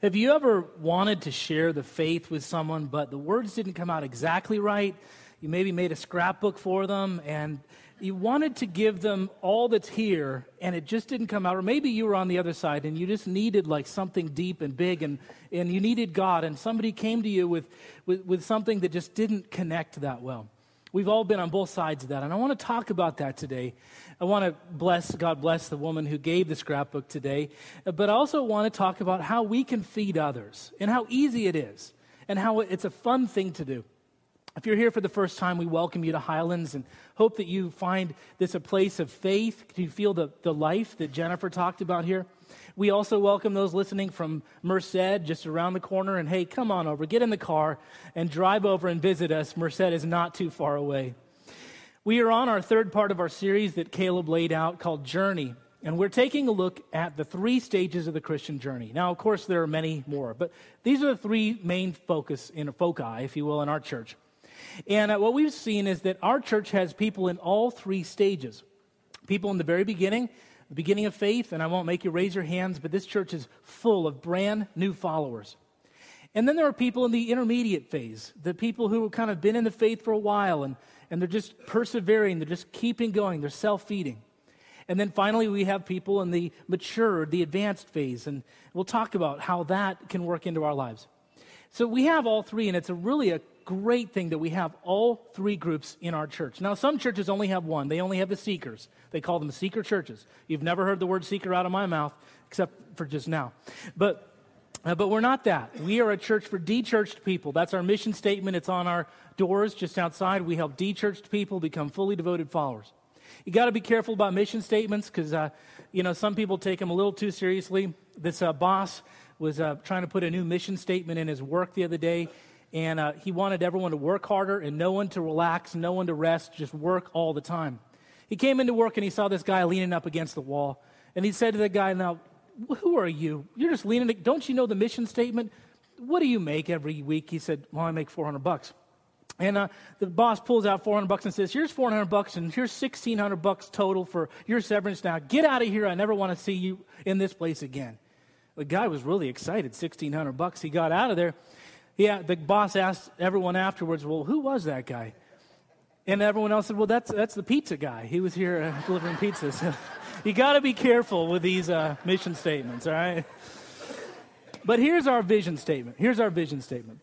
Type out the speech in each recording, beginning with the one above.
Have you ever wanted to share the faith with someone, but the words didn't come out exactly right? You maybe made a scrapbook for them and you wanted to give them all that's here and it just didn't come out. Or maybe you were on the other side and you just needed like something deep and big and, and you needed God and somebody came to you with, with, with something that just didn't connect that well. We've all been on both sides of that. And I want to talk about that today. I want to bless, God bless the woman who gave the scrapbook today, but I also want to talk about how we can feed others and how easy it is and how it's a fun thing to do. If you're here for the first time, we welcome you to Highlands and hope that you find this a place of faith. You feel the, the life that Jennifer talked about here? We also welcome those listening from Merced, just around the corner. And hey, come on over, get in the car and drive over and visit us. Merced is not too far away. We are on our third part of our series that Caleb laid out called Journey. And we're taking a look at the three stages of the Christian journey. Now, of course, there are many more, but these are the three main focus in foci, if you will, in our church. And uh, what we've seen is that our church has people in all three stages. People in the very beginning, the beginning of faith, and I won't make you raise your hands, but this church is full of brand new followers. And then there are people in the intermediate phase, the people who have kind of been in the faith for a while and and they're just persevering, they're just keeping going, they're self feeding. And then finally, we have people in the mature, the advanced phase, and we'll talk about how that can work into our lives. So we have all three, and it's a really a great thing that we have all three groups in our church. Now, some churches only have one. They only have the seekers. They call them seeker churches. You've never heard the word seeker out of my mouth, except for just now. But uh, but we're not that. We are a church for de-churched people. That's our mission statement. It's on our doors just outside. We help de-churched people become fully devoted followers. You got to be careful about mission statements because, uh, you know, some people take them a little too seriously. This uh, boss was uh, trying to put a new mission statement in his work the other day, and uh, he wanted everyone to work harder and no one to relax, no one to rest, just work all the time. He came into work and he saw this guy leaning up against the wall, and he said to the guy, "Now, who are you? You're just leaning. Don't you know the mission statement? What do you make every week? He said, Well, I make 400 bucks. And uh, the boss pulls out 400 bucks and says, Here's 400 bucks, and here's 1600 bucks total for your severance. Now get out of here. I never want to see you in this place again. The guy was really excited. 1600 bucks. He got out of there. Yeah, the boss asked everyone afterwards, Well, who was that guy? And everyone else said, Well, that's, that's the pizza guy. He was here uh, delivering pizzas. you got to be careful with these uh, mission statements, all right? But here's our vision statement. Here's our vision statement.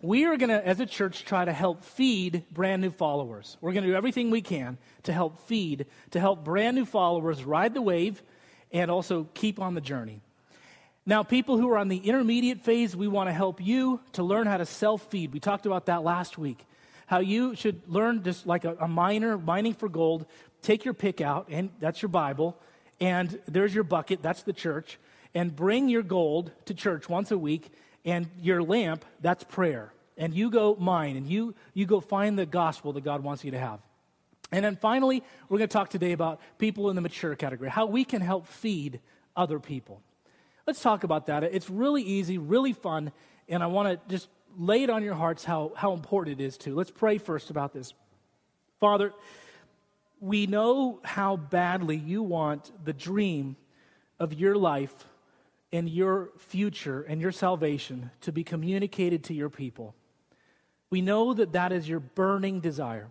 We are going to, as a church, try to help feed brand new followers. We're going to do everything we can to help feed, to help brand new followers ride the wave and also keep on the journey. Now, people who are on the intermediate phase, we want to help you to learn how to self feed. We talked about that last week. How you should learn just like a, a miner mining for gold, take your pick out, and that's your Bible, and there's your bucket, that's the church, and bring your gold to church once a week, and your lamp, that's prayer. And you go mine, and you, you go find the gospel that God wants you to have. And then finally, we're going to talk today about people in the mature category, how we can help feed other people. Let's talk about that. It's really easy, really fun, and I want to just lay it on your hearts how, how important it is to. Let's pray first about this. Father, we know how badly you want the dream of your life and your future and your salvation to be communicated to your people. We know that that is your burning desire.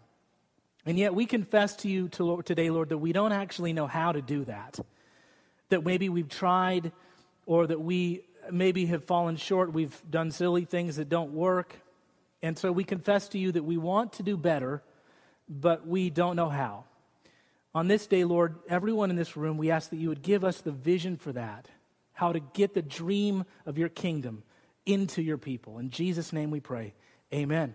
And yet we confess to you today, Lord, that we don't actually know how to do that. That maybe we've tried or that we maybe have fallen short. We've done silly things that don't work. And so we confess to you that we want to do better, but we don't know how. On this day, Lord, everyone in this room, we ask that you would give us the vision for that, how to get the dream of your kingdom into your people. In Jesus' name we pray. Amen.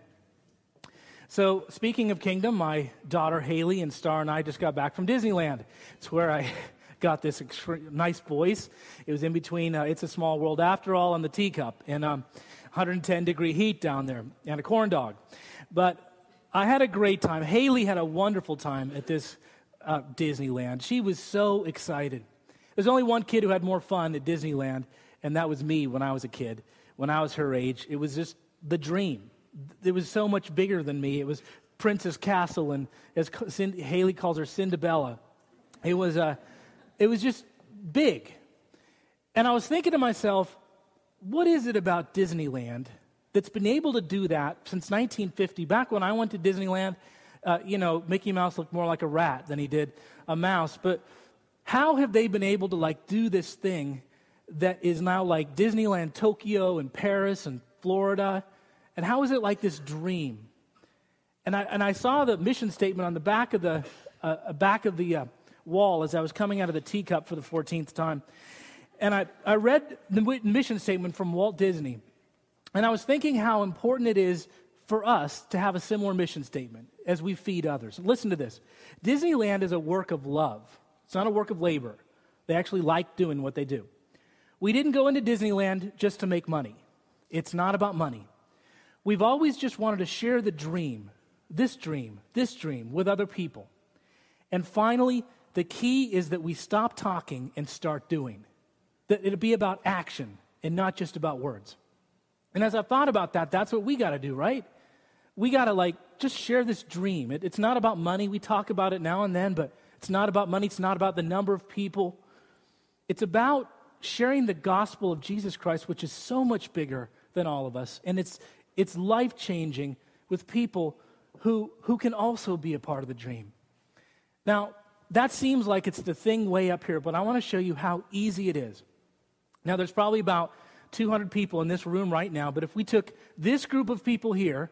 So, speaking of kingdom, my daughter Haley and Star and I just got back from Disneyland. It's where I got this nice voice. It was in between uh, It's a Small World After All and the teacup, and um, 110 degree heat down there, and a corn dog. But I had a great time. Haley had a wonderful time at this uh, Disneyland. She was so excited. There's only one kid who had more fun at Disneyland, and that was me when I was a kid, when I was her age. It was just the dream. It was so much bigger than me. It was Princess Castle, and as Haley calls her, Cinderella. It was, uh, it was just big. And I was thinking to myself, what is it about Disneyland that's been able to do that since 1950? Back when I went to Disneyland, uh, you know, Mickey Mouse looked more like a rat than he did a mouse. But how have they been able to like do this thing that is now like Disneyland Tokyo and Paris and Florida? And how is it like this dream? And I, and I saw the mission statement on the back of the, uh, back of the uh, wall as I was coming out of the teacup for the 14th time. And I, I read the mission statement from Walt Disney. And I was thinking how important it is for us to have a similar mission statement as we feed others. Listen to this Disneyland is a work of love, it's not a work of labor. They actually like doing what they do. We didn't go into Disneyland just to make money, it's not about money. We've always just wanted to share the dream this dream, this dream with other people. And finally, the key is that we stop talking and start doing. That it'll be about action and not just about words. And as I've thought about that, that's what we got to do, right? We got to like just share this dream. It, it's not about money. We talk about it now and then, but it's not about money. It's not about the number of people. It's about sharing the gospel of Jesus Christ, which is so much bigger than all of us. And it's, it's life changing with people who, who can also be a part of the dream. Now, that seems like it's the thing way up here, but I want to show you how easy it is. Now, there's probably about 200 people in this room right now, but if we took this group of people here,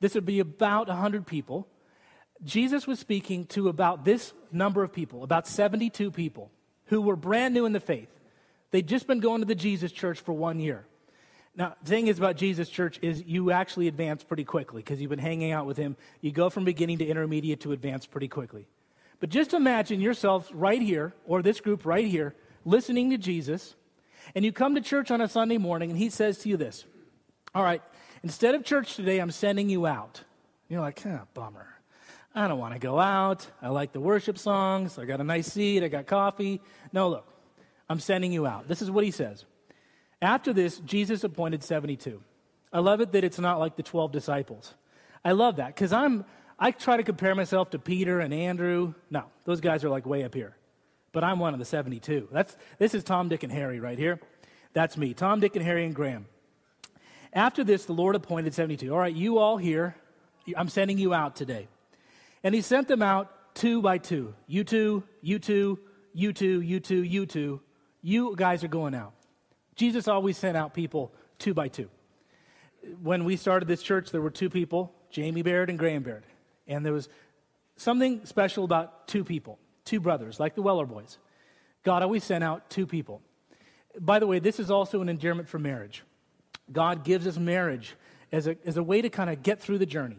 this would be about 100 people. Jesus was speaking to about this number of people, about 72 people who were brand new in the faith. They'd just been going to the Jesus church for one year. Now, the thing is about Jesus Church is you actually advance pretty quickly because you've been hanging out with him. You go from beginning to intermediate to advance pretty quickly. But just imagine yourself right here, or this group right here, listening to Jesus, and you come to church on a Sunday morning, and he says to you this All right, instead of church today, I'm sending you out. You're like, ah, bummer. I don't want to go out. I like the worship songs. I got a nice seat. I got coffee. No, look, I'm sending you out. This is what he says. After this, Jesus appointed 72. I love it that it's not like the 12 disciples. I love that because I'm, I try to compare myself to Peter and Andrew. No, those guys are like way up here. But I'm one of the 72. That's, this is Tom, Dick, and Harry right here. That's me, Tom, Dick, and Harry, and Graham. After this, the Lord appointed 72. All right, you all here, I'm sending you out today. And he sent them out two by two. You two, you two, you two, you two, you two. You guys are going out. Jesus always sent out people two by two. When we started this church, there were two people, Jamie Baird and Graham Baird. And there was something special about two people, two brothers, like the Weller boys. God always sent out two people. By the way, this is also an endearment for marriage. God gives us marriage as a, as a way to kind of get through the journey.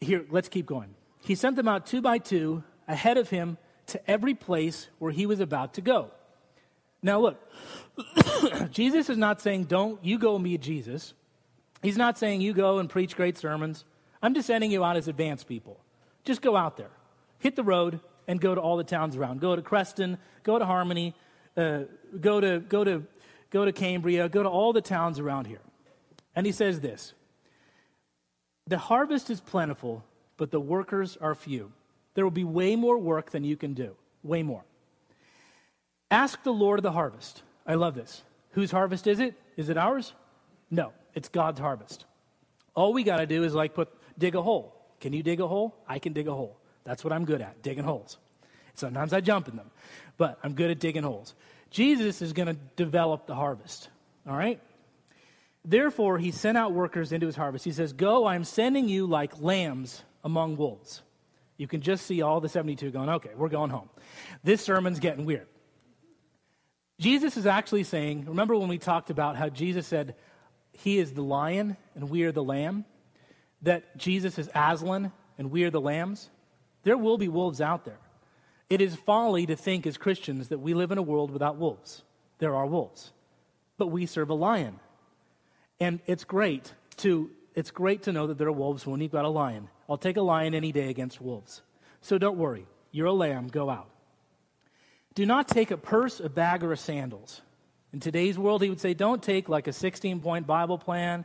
Here, let's keep going. He sent them out two by two ahead of him to every place where he was about to go. Now, look, Jesus is not saying, don't you go meet Jesus. He's not saying you go and preach great sermons. I'm just sending you out as advanced people. Just go out there, hit the road, and go to all the towns around. Go to Creston, go to Harmony, uh, go, to, go, to, go to Cambria, go to all the towns around here. And he says this The harvest is plentiful, but the workers are few. There will be way more work than you can do. Way more. Ask the Lord of the harvest. I love this. Whose harvest is it? Is it ours? No, it's God's harvest. All we got to do is like put dig a hole. Can you dig a hole? I can dig a hole. That's what I'm good at, digging holes. Sometimes I jump in them, but I'm good at digging holes. Jesus is going to develop the harvest. All right? Therefore, he sent out workers into his harvest. He says, Go, I'm sending you like lambs among wolves. You can just see all the 72 going, Okay, we're going home. This sermon's getting weird. Jesus is actually saying, remember when we talked about how Jesus said, He is the lion and we are the lamb? That Jesus is Aslan and we are the lambs? There will be wolves out there. It is folly to think as Christians that we live in a world without wolves. There are wolves. But we serve a lion. And it's great to it's great to know that there are wolves when you've got a lion. I'll take a lion any day against wolves. So don't worry. You're a lamb, go out. Do not take a purse, a bag, or a sandals. In today's world, he would say, don't take like a 16 point Bible plan.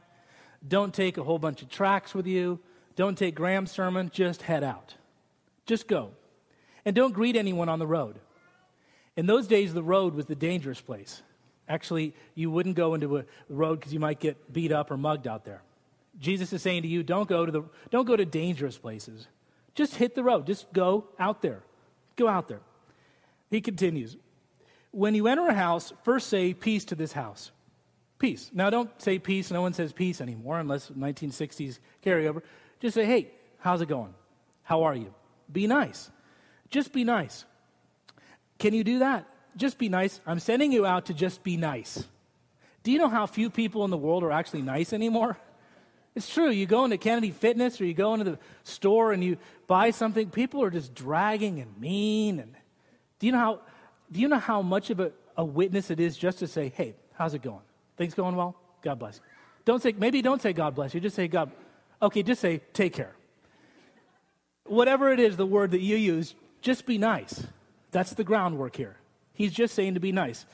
Don't take a whole bunch of tracts with you. Don't take Graham's sermon. Just head out. Just go. And don't greet anyone on the road. In those days, the road was the dangerous place. Actually, you wouldn't go into a road because you might get beat up or mugged out there. Jesus is saying to you, don't go to, the, don't go to dangerous places. Just hit the road. Just go out there. Go out there. He continues When you enter a house, first say peace to this house. Peace. Now, don't say peace. No one says peace anymore unless 1960s carryover. Just say, hey, how's it going? How are you? Be nice. Just be nice. Can you do that? Just be nice. I'm sending you out to just be nice. Do you know how few people in the world are actually nice anymore? It's true. You go into Kennedy Fitness or you go into the store and you buy something, people are just dragging and mean. And do you know how, do you know how much of a, a witness it is just to say, hey, how's it going? Things going well? God bless you. Don't say, maybe don't say God bless you. Just say God. Okay, just say take care. Whatever it is, the word that you use, just be nice. That's the groundwork here. He's just saying to be nice.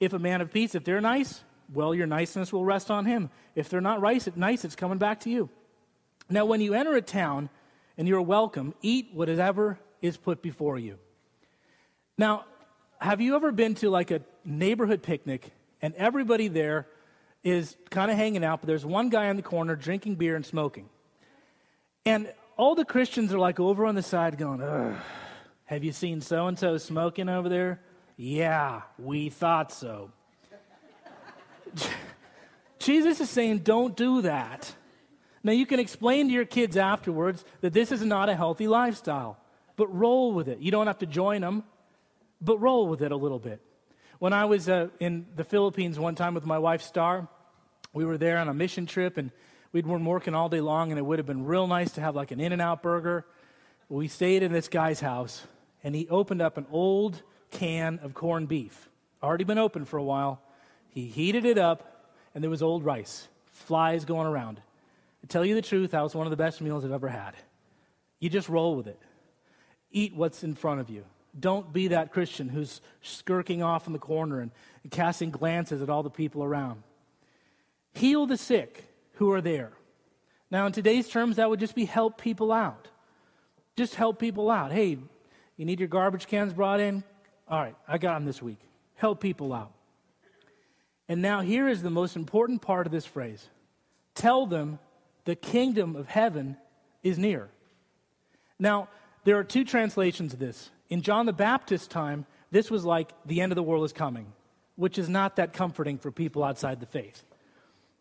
If a man of peace, if they're nice, well, your niceness will rest on him. If they're not nice, it's coming back to you. Now, when you enter a town and you're welcome, eat whatever is put before you. Now, have you ever been to like a neighborhood picnic and everybody there is kind of hanging out, but there's one guy in the corner drinking beer and smoking. And all the Christians are like over on the side going, Ugh, have you seen so and so smoking over there? Yeah, we thought so. Jesus is saying, don't do that. Now, you can explain to your kids afterwards that this is not a healthy lifestyle, but roll with it. You don't have to join them, but roll with it a little bit. When I was uh, in the Philippines one time with my wife, Star, we were there on a mission trip and we'd been working all day long, and it would have been real nice to have like an In N Out burger. We stayed in this guy's house, and he opened up an old can of corned beef, already been open for a while. He heated it up, and there was old rice, flies going around. To tell you the truth, that was one of the best meals I've ever had. You just roll with it. Eat what's in front of you. Don't be that Christian who's skirking off in the corner and, and casting glances at all the people around. Heal the sick who are there. Now, in today's terms, that would just be help people out. Just help people out. Hey, you need your garbage cans brought in? All right, I got them this week. Help people out. And now, here is the most important part of this phrase tell them the kingdom of heaven is near. Now, there are two translations of this. In John the Baptist's time, this was like the end of the world is coming, which is not that comforting for people outside the faith.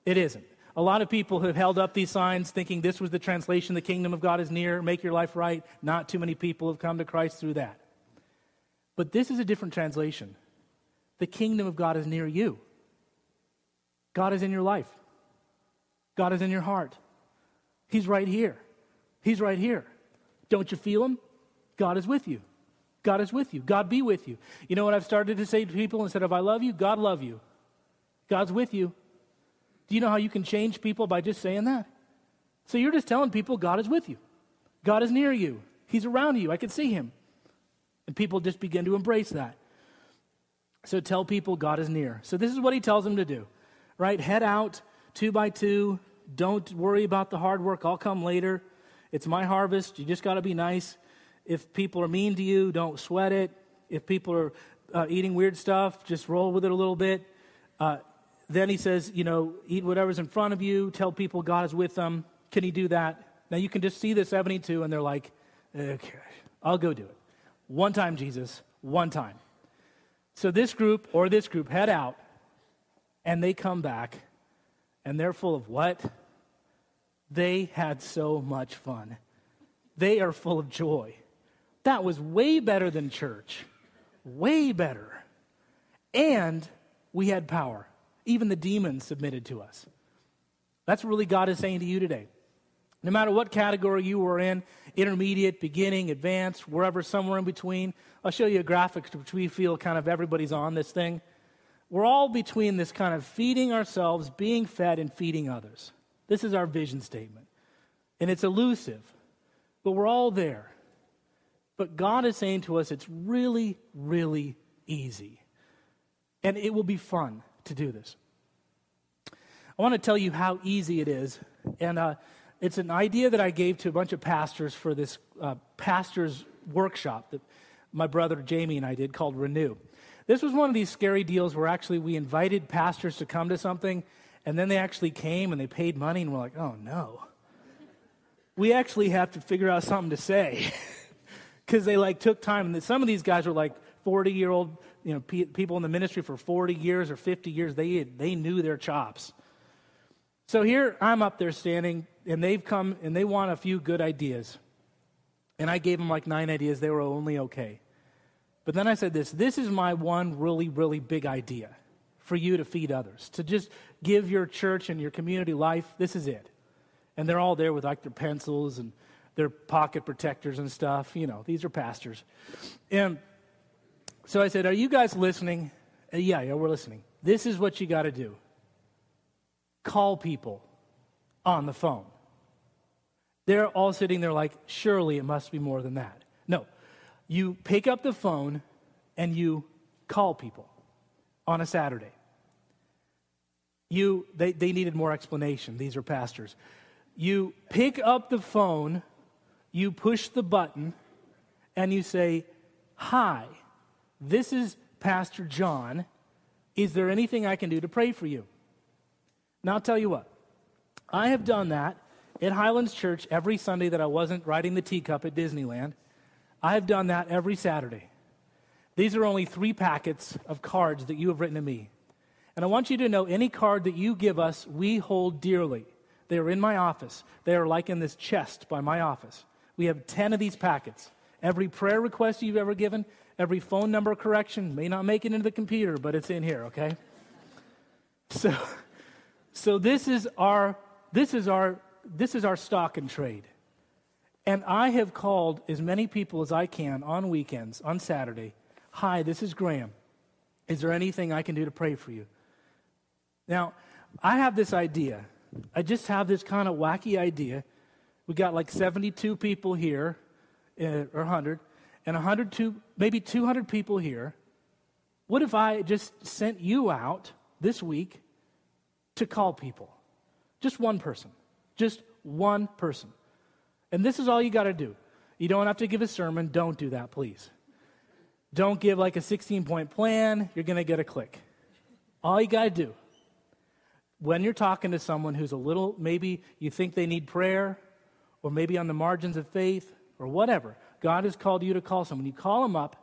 It isn't. A lot of people have held up these signs thinking this was the translation, the kingdom of God is near, make your life right. Not too many people have come to Christ through that. But this is a different translation. The kingdom of God is near you. God is in your life. God is in your heart. He's right here. He's right here. Don't you feel him? God is with you. God is with you. God be with you. You know what I've started to say to people instead of I love you? God love you. God's with you. Do you know how you can change people by just saying that? So you're just telling people God is with you. God is near you. He's around you. I can see him. And people just begin to embrace that. So tell people God is near. So this is what he tells them to do. Right? Head out two by two. Don't worry about the hard work. I'll come later. It's my harvest. You just got to be nice. If people are mean to you, don't sweat it. If people are uh, eating weird stuff, just roll with it a little bit. Uh, then he says, you know, eat whatever's in front of you. Tell people God is with them. Can he do that? Now you can just see the 72 and they're like, okay, I'll go do it. One time, Jesus, one time. So this group or this group head out and they come back and they're full of what? They had so much fun. They are full of joy. That was way better than church. Way better. And we had power. Even the demons submitted to us. That's really God is saying to you today. No matter what category you were in, intermediate, beginning, advanced, wherever, somewhere in between, I'll show you a graphic which we feel kind of everybody's on this thing. We're all between this kind of feeding ourselves, being fed, and feeding others. This is our vision statement. And it's elusive, but we're all there. But God is saying to us, it's really, really easy. And it will be fun to do this. I want to tell you how easy it is. And uh, it's an idea that I gave to a bunch of pastors for this uh, pastor's workshop that my brother Jamie and I did called Renew. This was one of these scary deals where actually we invited pastors to come to something, and then they actually came and they paid money, and we're like, oh no. We actually have to figure out something to say because they like took time. And some of these guys were like 40 year old, you know, pe- people in the ministry for 40 years or 50 years. They, they knew their chops. So here I'm up there standing, and they've come and they want a few good ideas. And I gave them like nine ideas. They were only okay. But then I said this this is my one really, really big idea for you to feed others, to just give your church and your community life. This is it. And they're all there with like their pencils and their pocket protectors and stuff. You know, these are pastors. And so I said, Are you guys listening? Uh, yeah, yeah, we're listening. This is what you got to do call people on the phone. They're all sitting there like, Surely it must be more than that. No, you pick up the phone and you call people on a Saturday. You, they, they needed more explanation. These are pastors. You pick up the phone, you push the button, and you say, Hi, this is Pastor John. Is there anything I can do to pray for you? Now, I'll tell you what, I have done that at Highlands Church every Sunday that I wasn't riding the teacup at Disneyland. I have done that every Saturday. These are only three packets of cards that you have written to me. And I want you to know any card that you give us, we hold dearly. They are in my office. They are like in this chest by my office. We have 10 of these packets. Every prayer request you've ever given, every phone number correction may not make it into the computer, but it's in here, okay? So, so this is our this is our this is our stock and trade. And I have called as many people as I can on weekends, on Saturday. Hi, this is Graham. Is there anything I can do to pray for you? Now, I have this idea. I just have this kind of wacky idea. We got like 72 people here, uh, or 100, and 102, maybe 200 people here. What if I just sent you out this week to call people? Just one person. Just one person. And this is all you got to do. You don't have to give a sermon. Don't do that, please. Don't give like a 16 point plan. You're going to get a click. All you got to do when you're talking to someone who's a little, maybe you think they need prayer, or maybe on the margins of faith, or whatever, God has called you to call someone. You call them up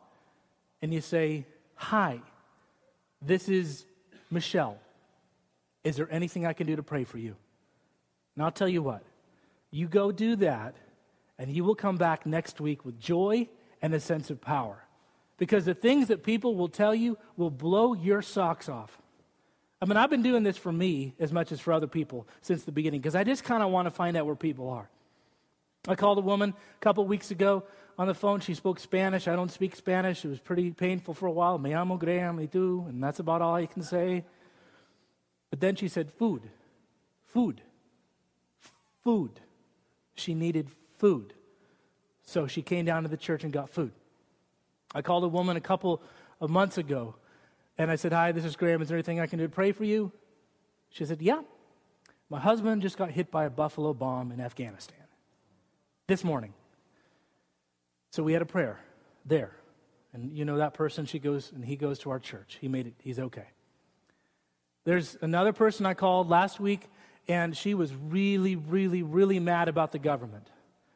and you say, Hi, this is Michelle. Is there anything I can do to pray for you? And I'll tell you what, you go do that, and you will come back next week with joy and a sense of power. Because the things that people will tell you will blow your socks off. I mean, I've been doing this for me as much as for other people since the beginning because I just kind of want to find out where people are. I called a woman a couple weeks ago on the phone. She spoke Spanish. I don't speak Spanish. It was pretty painful for a while. Me amo Graham, y tú, and that's about all I can say. But then she said, food, food, food. She needed food. So she came down to the church and got food. I called a woman a couple of months ago and I said, Hi, this is Graham. Is there anything I can do to pray for you? She said, Yeah. My husband just got hit by a buffalo bomb in Afghanistan this morning. So we had a prayer there. And you know that person, she goes and he goes to our church. He made it, he's okay. There's another person I called last week, and she was really, really, really mad about the government.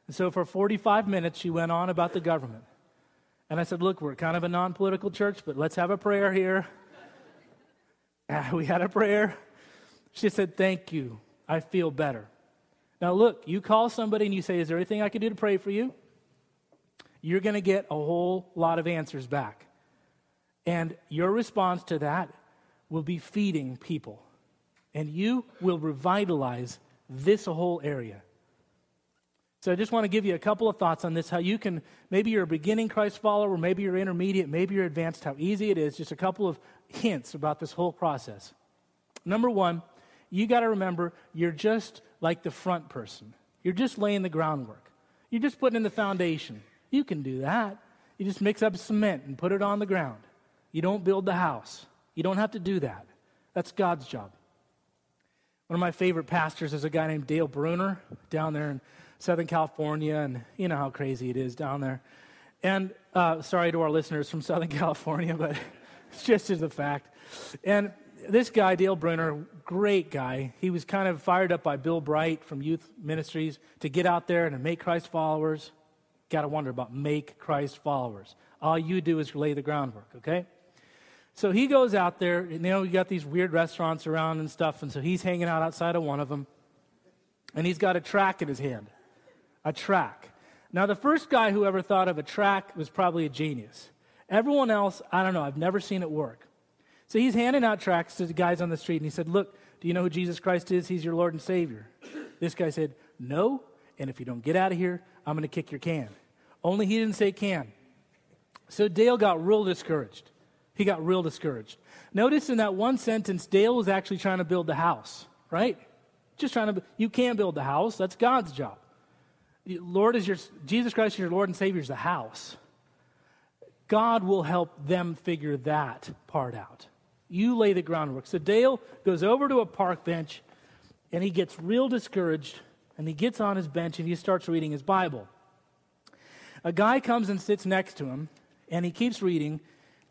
And so for 45 minutes, she went on about the government. And I said, Look, we're kind of a non political church, but let's have a prayer here. We had a prayer. She said, Thank you. I feel better. Now, look, you call somebody and you say, Is there anything I can do to pray for you? You're going to get a whole lot of answers back. And your response to that will be feeding people. And you will revitalize this whole area. So I just want to give you a couple of thoughts on this how you can, maybe you're a beginning Christ follower, maybe you're intermediate, maybe you're advanced, how easy it is. Just a couple of hints about this whole process. Number one, you got to remember you're just like the front person, you're just laying the groundwork, you're just putting in the foundation. You can do that. You just mix up cement and put it on the ground. You don't build the house. You don't have to do that. That's God's job. One of my favorite pastors is a guy named Dale Bruner down there in Southern California, and you know how crazy it is down there. And uh, sorry to our listeners from Southern California, but it's just as a fact. And this guy, Dale Bruner, great guy. He was kind of fired up by Bill Bright from Youth Ministries to get out there and to make Christ followers. Got to wonder about make Christ followers. All you do is lay the groundwork, okay? So he goes out there, and you know, you got these weird restaurants around and stuff, and so he's hanging out outside of one of them, and he's got a track in his hand. A track. Now, the first guy who ever thought of a track was probably a genius. Everyone else, I don't know, I've never seen it work. So he's handing out tracts to the guys on the street, and he said, Look, do you know who Jesus Christ is? He's your Lord and Savior. This guy said, No, and if you don't get out of here, I'm going to kick your can. Only he didn't say can. So Dale got real discouraged. He got real discouraged. Notice in that one sentence, Dale was actually trying to build the house, right? Just trying to, you can't build the house. That's God's job. Lord is your, Jesus Christ is your Lord and Savior is the house. God will help them figure that part out. You lay the groundwork. So Dale goes over to a park bench and he gets real discouraged and he gets on his bench and he starts reading his Bible. A guy comes and sits next to him and he keeps reading.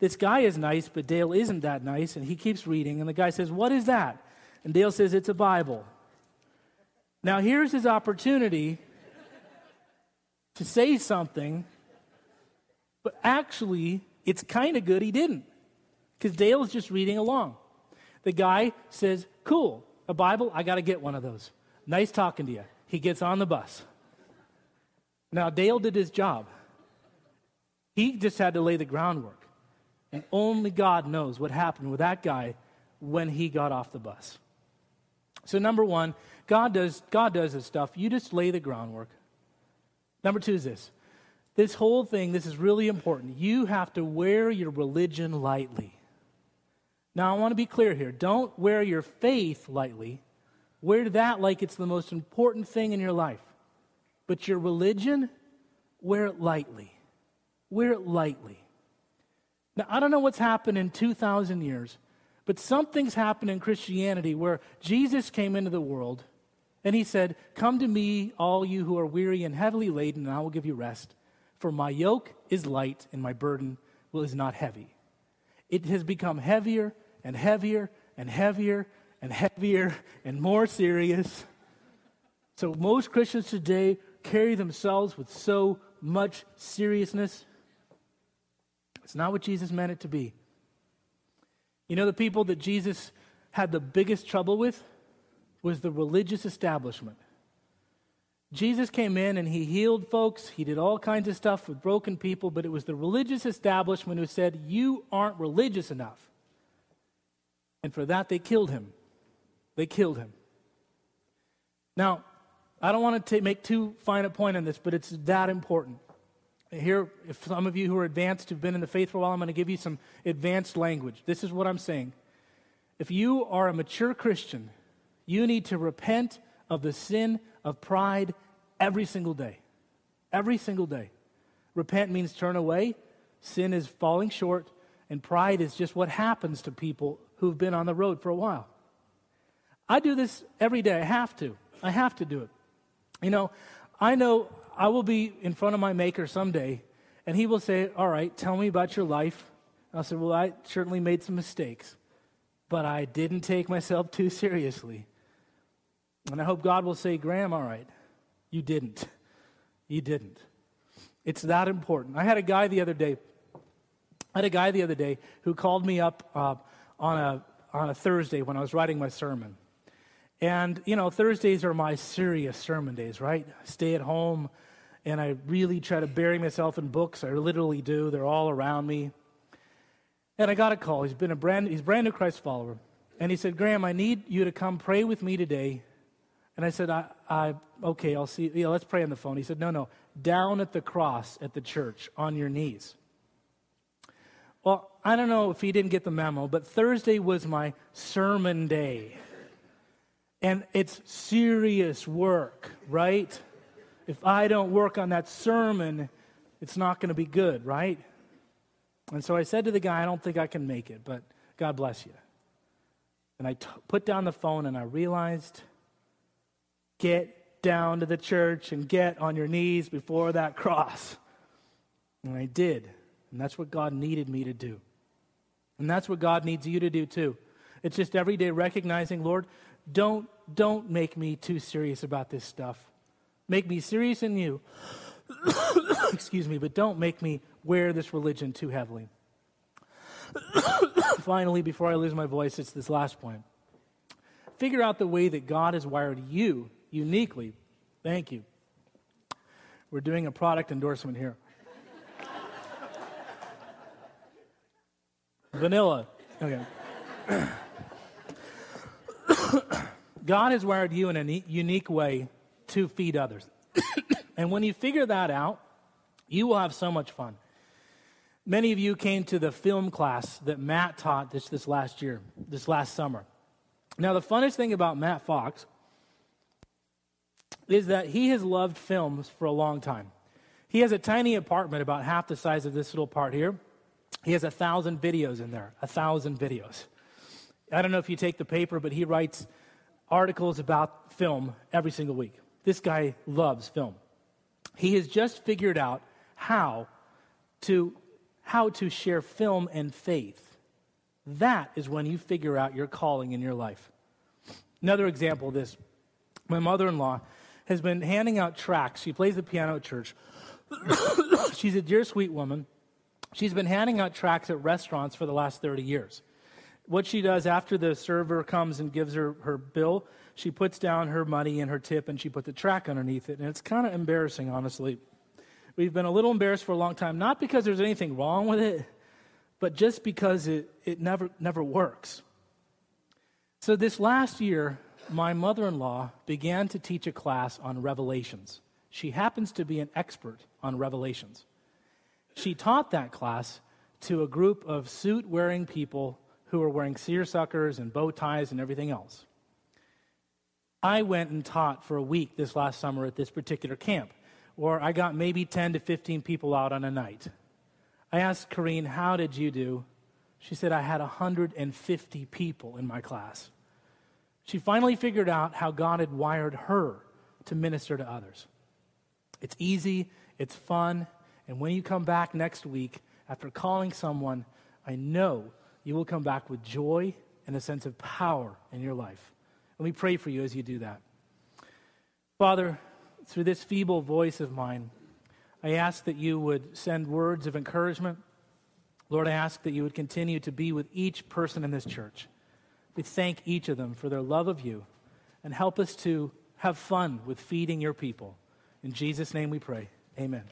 This guy is nice, but Dale isn't that nice, and he keeps reading. And the guy says, What is that? And Dale says, It's a Bible. Now, here's his opportunity to say something but actually, it's kind of good he didn't, because Dale is just reading along. The guy says, Cool, a Bible, I got to get one of those. Nice talking to you. He gets on the bus. Now, Dale did his job. He just had to lay the groundwork. And only God knows what happened with that guy when he got off the bus. So, number one, God does, God does this stuff. You just lay the groundwork. Number two is this this whole thing, this is really important. You have to wear your religion lightly. Now, I want to be clear here. Don't wear your faith lightly. Wear that like it's the most important thing in your life. But your religion, wear it lightly. Wear it lightly. Now, I don't know what's happened in 2,000 years, but something's happened in Christianity where Jesus came into the world and he said, Come to me, all you who are weary and heavily laden, and I will give you rest. For my yoke is light and my burden is not heavy. It has become heavier and heavier and heavier and heavier and more serious. So most Christians today carry themselves with so much seriousness. It's not what Jesus meant it to be. You know, the people that Jesus had the biggest trouble with was the religious establishment. Jesus came in and he healed folks. He did all kinds of stuff with broken people, but it was the religious establishment who said, You aren't religious enough. And for that, they killed him. They killed him. Now, I don't want to make too fine a point on this, but it's that important. Here, if some of you who are advanced who've been in the faith for a while, I'm going to give you some advanced language. This is what I'm saying. If you are a mature Christian, you need to repent of the sin of pride every single day. Every single day. Repent means turn away. Sin is falling short, and pride is just what happens to people who've been on the road for a while. I do this every day. I have to. I have to do it. You know, I know I will be in front of my Maker someday, and He will say, All right, tell me about your life. And I'll say, Well, I certainly made some mistakes, but I didn't take myself too seriously. And I hope God will say, Graham, all right, you didn't. You didn't. It's that important. I had a guy the other day. I had a guy the other day who called me up uh, on a on a Thursday when I was writing my sermon. And you know, Thursdays are my serious sermon days, right? I stay at home and I really try to bury myself in books. I literally do. They're all around me. And I got a call. He's been a brand he's a brand new Christ follower. And he said, Graham, I need you to come pray with me today and I said, I, I, okay, I'll see. Yeah, let's pray on the phone. He said, no, no, down at the cross at the church on your knees. Well, I don't know if he didn't get the memo, but Thursday was my sermon day. And it's serious work, right? If I don't work on that sermon, it's not going to be good, right? And so I said to the guy, I don't think I can make it, but God bless you. And I t- put down the phone and I realized get down to the church and get on your knees before that cross. And I did. And that's what God needed me to do. And that's what God needs you to do too. It's just every day recognizing, Lord, don't, don't make me too serious about this stuff. Make me serious in you. Excuse me, but don't make me wear this religion too heavily. Finally, before I lose my voice, it's this last point. Figure out the way that God has wired you uniquely. Thank you. We're doing a product endorsement here. Vanilla. Okay. God has wired you in a unique way to feed others. and when you figure that out, you will have so much fun. Many of you came to the film class that Matt taught this, this last year, this last summer. Now, the funnest thing about Matt Fox is that he has loved films for a long time. He has a tiny apartment about half the size of this little part here. He has a thousand videos in there, a thousand videos. I don't know if you take the paper, but he writes articles about film every single week. This guy loves film. He has just figured out how to, how to share film and faith. That is when you figure out your calling in your life. Another example of this my mother in law has been handing out tracts. She plays the piano at church. She's a dear, sweet woman. She's been handing out tracts at restaurants for the last 30 years. What she does after the server comes and gives her her bill, she puts down her money and her tip and she put the track underneath it. And it's kind of embarrassing, honestly. We've been a little embarrassed for a long time, not because there's anything wrong with it, but just because it, it never, never works. So this last year, my mother in law began to teach a class on Revelations. She happens to be an expert on Revelations. She taught that class to a group of suit wearing people who were wearing seersuckers and bow ties and everything else. I went and taught for a week this last summer at this particular camp, where I got maybe 10 to 15 people out on a night. I asked Corrine, How did you do? She said, I had 150 people in my class. She finally figured out how God had wired her to minister to others. It's easy, it's fun, and when you come back next week after calling someone, I know you will come back with joy and a sense of power in your life. Let me pray for you as you do that. Father, through this feeble voice of mine, I ask that you would send words of encouragement. Lord, I ask that you would continue to be with each person in this church. We thank each of them for their love of you and help us to have fun with feeding your people. In Jesus' name we pray. Amen.